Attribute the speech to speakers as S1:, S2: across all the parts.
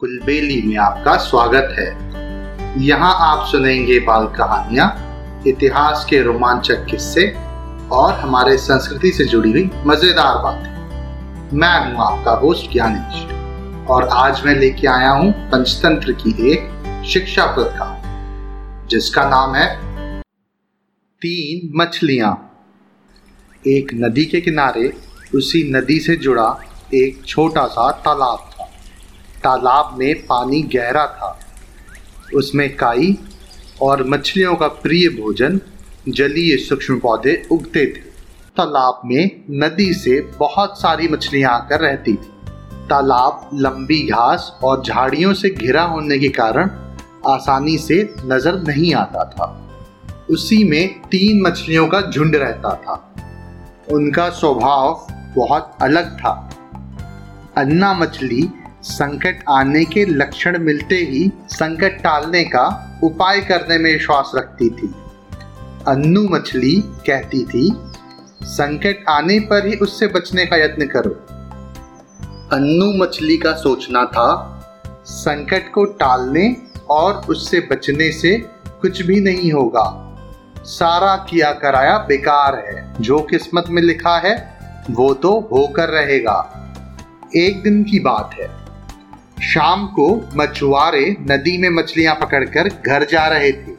S1: कुलबेली में आपका स्वागत है। यहाँ आप सुनेंगे बाल कहानियाँ, इतिहास के रोमांचक किस्से और हमारे संस्कृति से जुड़ी हुई मज़ेदार बातें। मैं हूँ आपका होस्ट ज्ञानेश और आज मैं लेके आया हूँ पंचतंत्र की एक शिक्षाप्रद कहानी जिसका नाम है तीन मछलियाँ। एक नदी के किनारे, उसी नदी से जुड़ा एक छोटा सा तालाब था। तालाब में पानी गहरा था। उसमें काई और मछलियों का प्रिय भोजन, जलीय सूक्ष्म पौधे उगते थे। तालाब में नदी से बहुत सारी मछलियाँ आकर रहती थी। तालाब लंबी घास और झाड़ियों से घिरा होने के कारण आसानी से नज़र नहीं आता था। उसी में तीन मछलियों का झुंड रहता था। उनका स्वभाव बहुत अलग था। अन्ना मछली संकट आने के लक्षण मिलते ही संकट टालने का उपाय करने में विश्वास रखती थी। अन्नू मछली कहती थी, संकट आने पर ही उससे बचने का यत्न करो। अन्नू मछली का सोचना था, संकट को टालने और उससे बचने से कुछ भी नहीं होगा। सारा किया कराया बेकार है। जो किस्मत में लिखा है, वो तो होकर रहेगा। एक दिन की बात है। शाम को मछुआरे नदी में मछलियाँ पकड़कर घर जा रहे थे।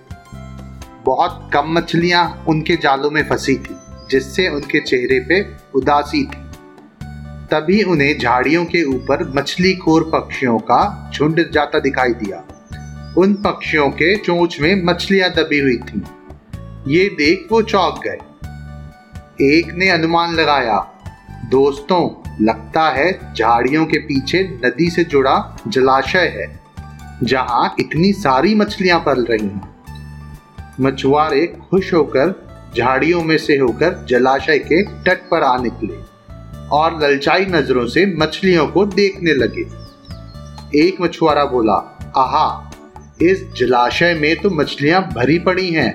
S1: बहुत कम मछलियाँ उनके जालों में फंसी थी, जिससे उनके चेहरे पे उदासी थी। तभी उन्हें झाड़ियों के ऊपर मछली खोर पक्षियों का झुंड जाता दिखाई दिया। उन पक्षियों के चोंच में मछलियाँ दबी हुई थीं। ये देख वो चौंक गए। एक ने अनुमान लगाया, दोस्तों लगता है झाड़ियों के पीछे नदी से जुड़ा जलाशय है, जहाँ इतनी सारी मछलियाँ पल रही हैं। मछुआरे खुश होकर झाड़ियों में से होकर जलाशय के तट पर आ निकले और ललचाई नज़रों से मछलियों को देखने लगे। एक मछुआरा बोला, आहा, इस जलाशय में तो मछलियाँ भरी पड़ी हैं।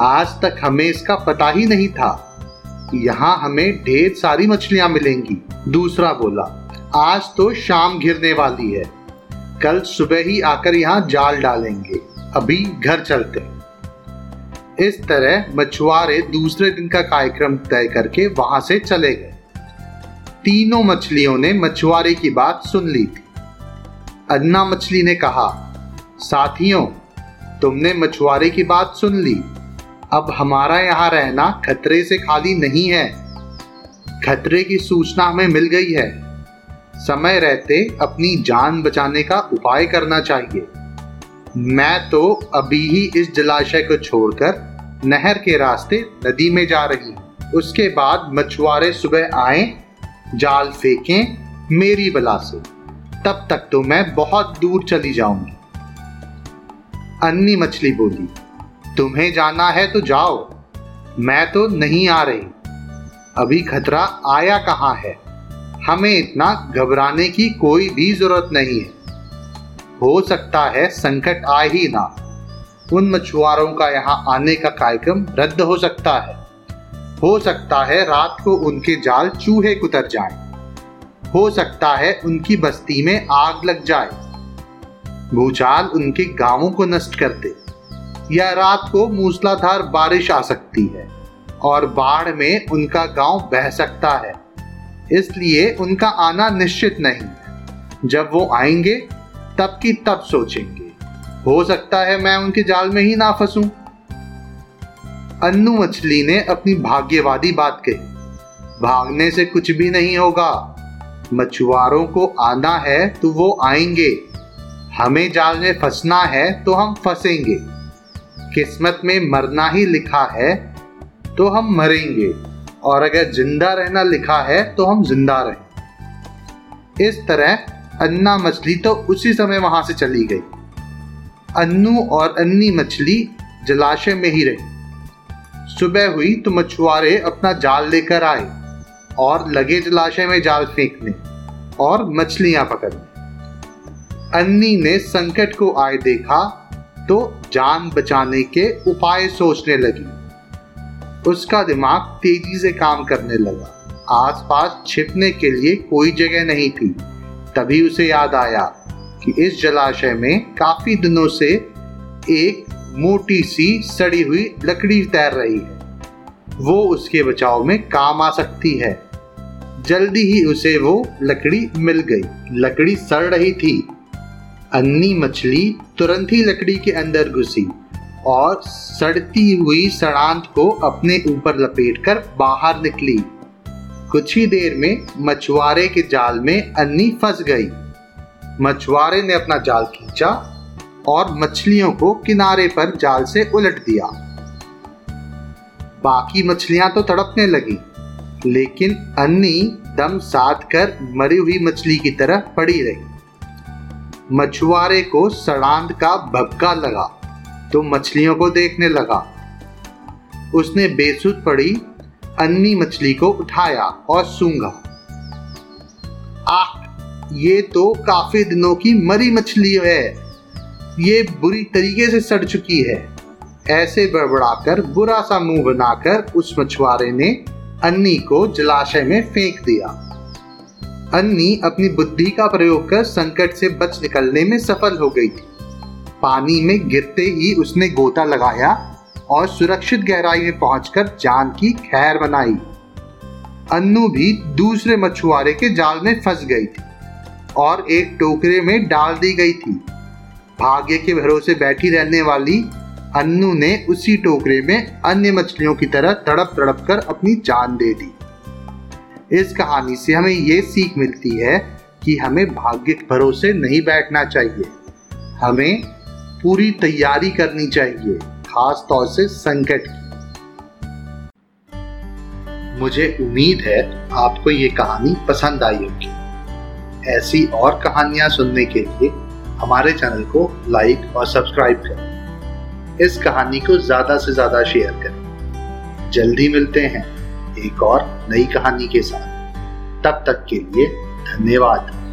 S1: आज तक हमें इसका पता ही नहीं था। यहाँ हमें ढेर सारी मछलियाँ मिलेंगी। दूसरा बोला, आज तो शाम घिरने वाली है। कल सुबह ही आकर यहाँ जाल डालेंगे। अभी घर चलते इस तरह मछुआरे दूसरे दिन का कार्यक्रम तय करके वहाँ से चले गए। तीनों मछलियों ने मछुआरे की बात सुन ली थी। अन्ना मछली ने कहा, साथियों, तुमने मछुआरे की बात सुन ली। अब हमारा यहाँ रहना खतरे से खाली नहीं है। खतरे की सूचना हमें मिल गई है। समय रहते अपनी जान बचाने का उपाय करना चाहिए। मैं तो अभी ही इस जलाशय को छोड़कर नहर के रास्ते नदी में जा रही हूँ। उसके बाद मछुआरे सुबह आए, जाल फेंकें, मेरी बला से। तब तक तो मैं बहुत दूर चली जाऊँगी। अन्नी मछली बोली तुम्हें जाना है तो जाओ। मैं तो नहीं आ रही। अभी खतरा आया कहाँ है? हमें इतना घबराने की कोई भी ज़रूरत नहीं है। हो सकता है संकट आए ही ना। उन मछुआरों का यहाँ आने का कार्यक्रम रद्द हो सकता है। हो सकता है रात को उनके जाल चूहे कुतर जाएँ। हो सकता है उनकी बस्ती में आग लग जाए। भूचाल उनके गाँवों को नष्ट कर दे। या रात को मूसलाधार बारिश आ सकती है और बाढ़ में उनका गाँव बह सकता है। इसलिए उनका आना निश्चित नहीं। है जब वो आएँगे, तब की तब सोचेंगे। हो सकता है मैं उनके जाल में ही ना फंसूं। अन्नू मछली ने अपनी भाग्यवादी बात कही। भागने से कुछ भी नहीं होगा। मछुआरों को आना है तो वो आएँगे। हमें जाल में फंसना है तो हम फंसेंगे। किस्मत में मरना ही लिखा है तो हम मरेंगे। और अगर ज़िंदा रहना लिखा है तो हम ज़िंदा रहे। इस तरह अन्ना मछली तो उसी समय वहाँ से चली गई। अन्नू और अन्नी मछली जलाशय में ही रही। सुबह हुई तो मछुआरे अपना जाल लेकर आए और लगे जलाशय में जाल फेंकने और मछलियाँ पकड़ने। अन्नी ने संकट को आए देखा तो जान बचाने के उपाय सोचने लगी। उसका दिमाग तेज़ी से काम करने लगा। आसपास छिपने के लिए कोई जगह नहीं थी। तभी उसे याद आया कि इस जलाशय में काफ़ी दिनों से एक मोटी सी सड़ी हुई लकड़ी तैर रही है। वो उसके बचाव में काम आ सकती है। जल्दी ही उसे वो लकड़ी मिल गई। लकड़ी सड़ रही थी। अन्नी मछली तुरंत ही लकड़ी के अंदर घुसी और सड़ती हुई सड़ांत को अपने ऊपर लपेटकर बाहर निकली। कुछ ही देर में मछुआरे के जाल में अन्नी फंस गई। मछुआरे ने अपना जाल खींचा और मछलियों को किनारे पर जाल से उलट दिया। बाकी मछलियाँ तो तड़पने लगी, लेकिन अन्नी दम साध कर मरी हुई मछली की तरह पड़ी रही। मछुआरे को सड़ांद का भक्का लगा तो मछलियों को देखने लगा। उसने बेसुध पड़ी अन्नी मछली को उठाया और सूंघा। आह, ये तो काफ़ी दिनों की मरी मछली है। ये बुरी तरीके से सड़ चुकी है। ऐसे बड़बड़ाकर बुरा सा मुँह बनाकर उस मछुआरे ने अन्नी को जलाशय में फेंक दिया। अन्नी अपनी बुद्धि का प्रयोग कर संकट से बच निकलने में सफल हो गई। थी पानी में गिरते ही उसने गोता लगाया और सुरक्षित गहराई में पहुंचकर जान की खैर बनाई। अन्नू भी दूसरे मछुआरे के जाल में फंस गई थी और एक टोकरे में डाल दी गई थी। भाग्य के भरोसे बैठी रहने वाली अन्नू ने उसी टोकरे में अन्य मछलियों की तरह तड़प तड़प कर अपनी जान दे दी। इस कहानी से हमें ये सीख मिलती है कि हमें भाग्य, भरोसे नहीं बैठना चाहिए। हमें पूरी तैयारी करनी चाहिए, खास तौर से संकट की। मुझे उम्मीद है आपको ये कहानी पसंद आई होगी। ऐसी और कहानियाँ सुनने के लिए हमारे चैनल को लाइक और सब्सक्राइब करें। इस कहानी को ज़्यादा से ज़्यादा शेयर करें। जल्दी मिलते हैं। एक और नई कहानी के साथ। तब तक के लिए धन्यवाद।